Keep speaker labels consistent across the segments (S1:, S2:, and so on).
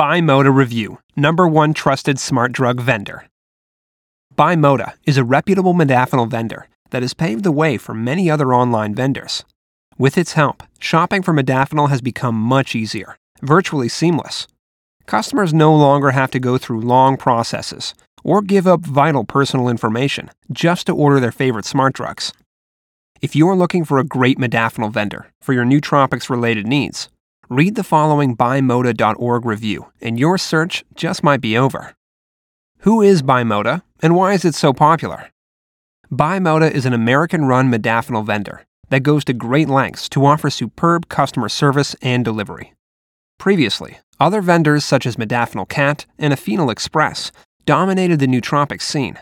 S1: BuyModa Review, number one trusted smart drug vendor. BuyModa is a reputable modafinil vendor that has paved the way for many other online vendors. With its help, shopping for modafinil has become much easier, virtually seamless. Customers no longer have to go through long processes or give up vital personal information just to order their favorite smart drugs. If you're looking for a great modafinil vendor for your nootropics related needs, read the following bimota.org review and your search just might be over. Who is BuyModa and why is it so popular? BuyModa is an American run modafinil vendor that goes to great lengths to offer superb customer service and delivery. Previously, other vendors such as Modafinil Cat and Afinil Express dominated the nootropics scene.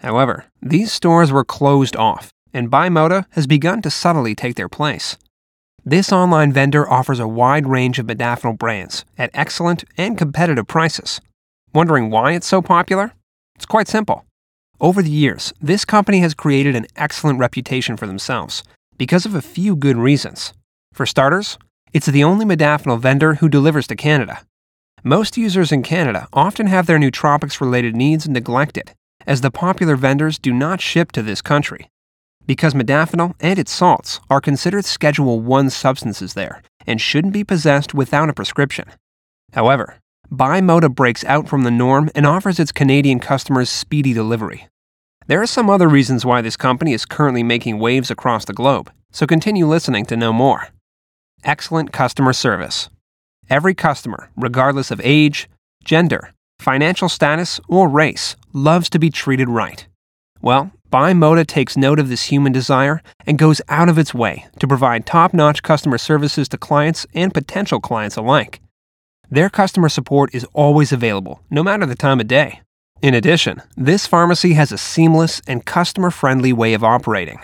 S1: However, these stores were closed off, and BuyModa has begun to subtly take their place. This online vendor offers a wide range of modafinil brands at excellent and competitive prices. Wondering why it's so popular? It's quite simple. Over the years, this company has created an excellent reputation for themselves because of a few good reasons. For starters, it's the only modafinil vendor who delivers to Canada. Most users in Canada often have their nootropics related needs neglected, as the popular vendors do not ship to this country. Because modafinil and its salts are considered Schedule 1 substances there and shouldn't be possessed without a prescription. However, BuyModa breaks out from the norm and offers its Canadian customers speedy delivery. There are some other reasons why this company is currently making waves across the globe, so continue listening to know more. Excellent customer service. Every customer, regardless of age, gender, financial status, or race, loves to be treated right. Well, BuyModa takes note of this human desire and goes out of its way to provide top notch customer services to clients and potential clients alike. Their customer support is always available, no matter the time of day. In addition, this pharmacy has a seamless and customer friendly way of operating.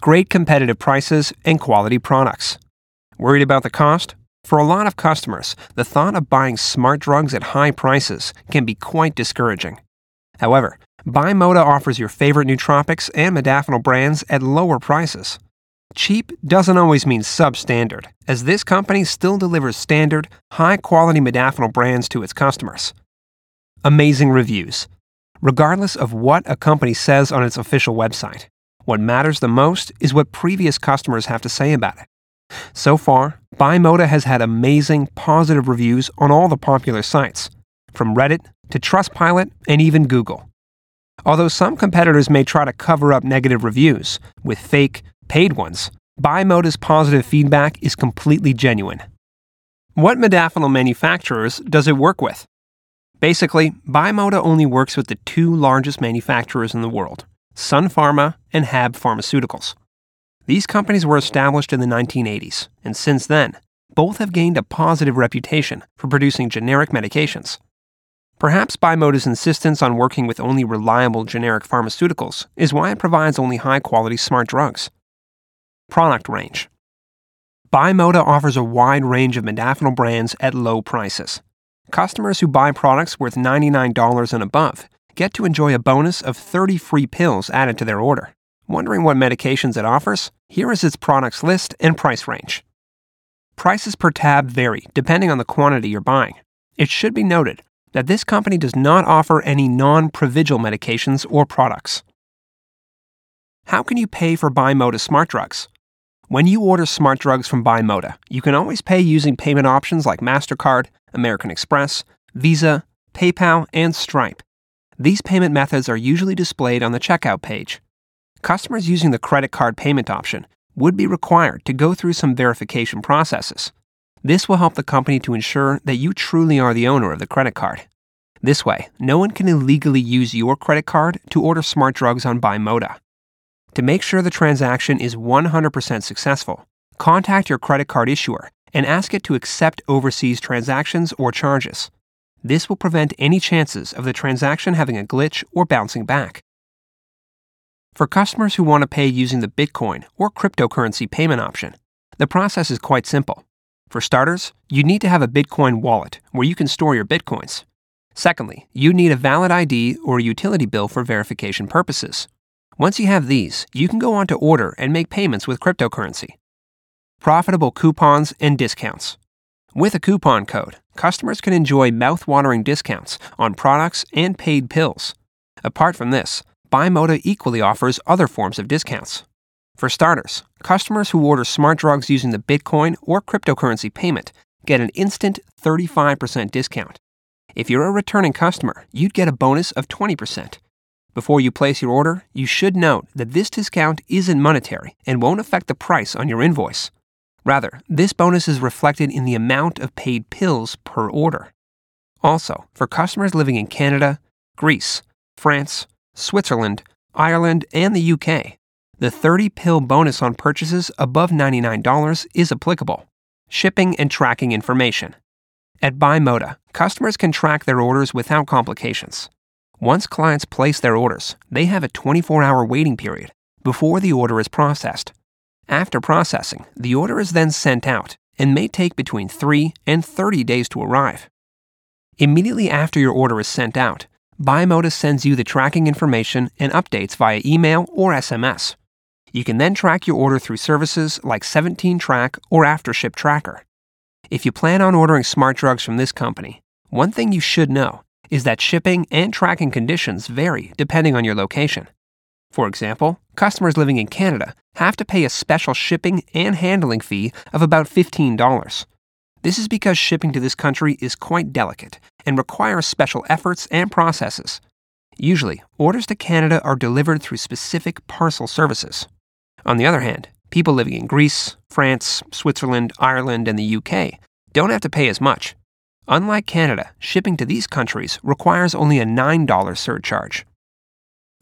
S1: Great competitive prices and quality products. Worried about the cost? For a lot of customers, the thought of buying smart drugs at high prices can be quite discouraging. However, BuyModa offers your favorite nootropics and modafinil brands at lower prices. Cheap doesn't always mean substandard, as this company still delivers standard, high quality modafinil brands to its customers. Amazing reviews. Regardless of what a company says on its official website, what matters the most is what previous customers have to say about it. So far, BuyModa has had amazing positive reviews on all the popular sites, from Reddit to Trustpilot and even Google. Although some competitors may try to cover up negative reviews with fake, paid ones, BuyModa's positive feedback is completely genuine. What modafinil manufacturers does it work with? Basically, BuyModa only works with the two largest manufacturers in the world, Sun Pharma and Hab Pharmaceuticals. These companies were established in the 1980s, and since then, both have gained a positive reputation for producing generic medications. Perhaps BuyModa's insistence on working with only reliable generic pharmaceuticals is why it provides only high quality smart drugs. Product range BuyModa offers a wide range of modafinil brands at low prices. Customers who buy products worth $99 and above get to enjoy a bonus of 30 free pills added to their order. Wondering what medications it offers? Here is its products list and price range. Prices per tab vary depending on the quantity you're buying. It should be noted that this company does not offer any non Provigil medications or products. How can you pay for BuyModa smart drugs? When you order smart drugs from BuyModa, you can always pay using payment options like MasterCard, American Express, Visa, PayPal, and Stripe. These payment methods are usually displayed on the checkout page. Customers using the credit card payment option would be required to go through some verification processes. This will help the company to ensure that you truly are the owner of the credit card. This way, no one can illegally use your credit card to order smart drugs on BuyModa. To make sure the transaction is 100% successful, contact your credit card issuer and ask it to accept overseas transactions or charges. This will prevent any chances of the transaction having a glitch or bouncing back. For customers who want to pay using the Bitcoin or cryptocurrency payment option, the process is quite simple. For starters, you need to have a Bitcoin wallet where you can store your Bitcoins. Secondly, you need a valid ID or a utility bill for verification purposes. Once you have these, you can go on to order and make payments with cryptocurrency. Profitable coupons and discounts. With a coupon code, customers can enjoy mouth-watering discounts on products and paid pills. Apart from this, BuyModa equally offers other forms of discounts. For starters, customers who order smart drugs using the Bitcoin or cryptocurrency payment get an instant 35% discount. If you're a returning customer, you'd get a bonus of 20%. Before you place your order, you should note that this discount isn't monetary and won't affect the price on your invoice. Rather, this bonus is reflected in the amount of paid pills per order. Also, for customers living in Canada, Greece, France, Switzerland, Ireland, and the UK, the 30 pill bonus on purchases above $99 is applicable. Shipping and tracking information. At BuyModa, customers can track their orders without complications. Once clients place their orders, they have a 24 hour waiting period before the order is processed. After processing, the order is then sent out and may take between 3 and 30 days to arrive. Immediately after your order is sent out, BuyModa sends you the tracking information and updates via email or SMS. You can then track your order through services like 17 Track or AfterShip Tracker. If you plan on ordering smart drugs from this company, one thing you should know is that shipping and tracking conditions vary depending on your location. For example, customers living in Canada have to pay a special shipping and handling fee of about $15. This is because shipping to this country is quite delicate and requires special efforts and processes. Usually, orders to Canada are delivered through specific parcel services. On the other hand, people living in Greece, France, Switzerland, Ireland, and the UK don't have to pay as much. Unlike Canada, shipping to these countries requires only a $9 surcharge.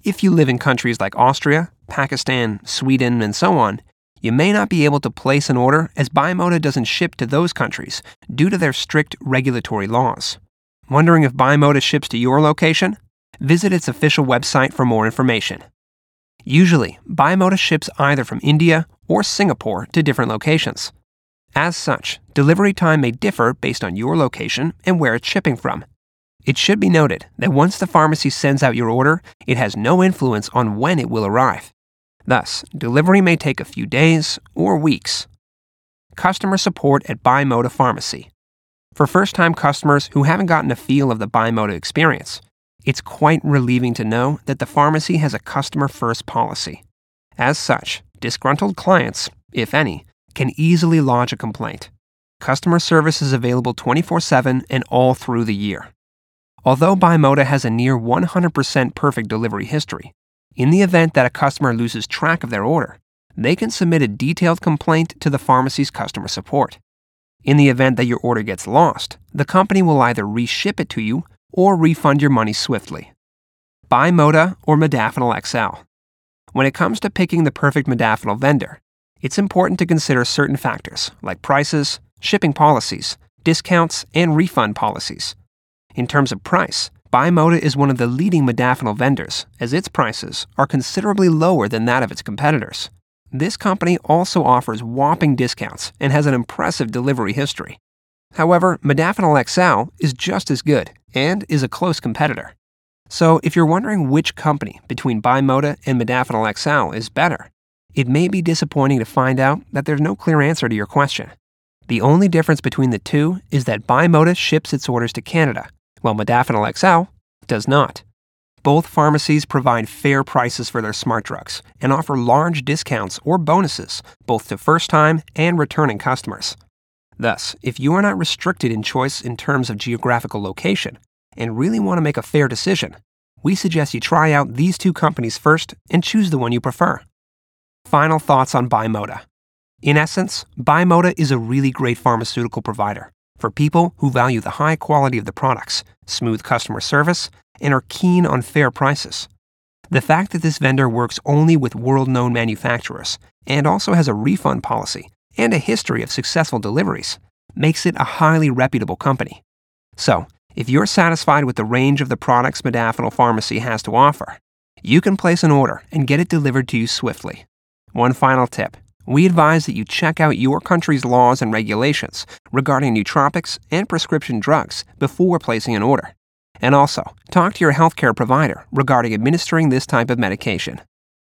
S1: If you live in countries like Austria, Pakistan, Sweden, and so on, you may not be able to place an order as BuyModa doesn't ship to those countries due to their strict regulatory laws. Wondering if BuyModa ships to your location? Visit its official website for more information. Usually, BuyModa ships either from India or Singapore to different locations. As such, delivery time may differ based on your location and where it's shipping from. It should be noted that once the pharmacy sends out your order, it has no influence on when it will arrive. Thus, delivery may take a few days or weeks. Customer support at BuyModa Pharmacy. For first time customers who haven't gotten a feel of the BuyModa experience, it's quite relieving to know that the pharmacy has a customer first policy. As such, disgruntled clients, if any, can easily lodge a complaint. Customer service is available 24 7 and all through the year. Although BuyModa has a near 100% perfect delivery history, in the event that a customer loses track of their order, they can submit a detailed complaint to the pharmacy's customer support. In the event that your order gets lost, the company will either reship it to you or refund your money swiftly. Buy Moda or Modafinil XL. When it comes to picking the perfect modafinil vendor, it's important to consider certain factors like prices, shipping policies, discounts, and refund policies. In terms of price, BuyModa is one of the leading modafinil vendors, as its prices are considerably lower than that of its competitors. This company also offers whopping discounts and has an impressive delivery history. However, Modafinil XL is just as good and is a close competitor. So, if you're wondering which company between BuyModa and Modafinil XL is better, it may be disappointing to find out that there's no clear answer to your question. The only difference between the two is that BuyModa ships its orders to Canada, while Modafinil XL does not. Both pharmacies provide fair prices for their smart drugs and offer large discounts or bonuses both to first time and returning customers. Thus, if you are not restricted in choice in terms of geographical location and really want to make a fair decision, we suggest you try out these two companies first and choose the one you prefer. Final thoughts on BuyModa. In essence, BuyModa is a really great pharmaceutical provider for people who value the high quality of the products, smooth customer service, and are keen on fair prices. The fact that this vendor works only with world known manufacturers and also has a refund policy and a history of successful deliveries makes it a highly reputable company. So, if you're satisfied with the range of the products Modafinil Pharmacy has to offer, you can place an order and get it delivered to you swiftly. One final tip we advise that you check out your country's laws and regulations regarding nootropics and prescription drugs before placing an order. And also, talk to your healthcare provider regarding administering this type of medication.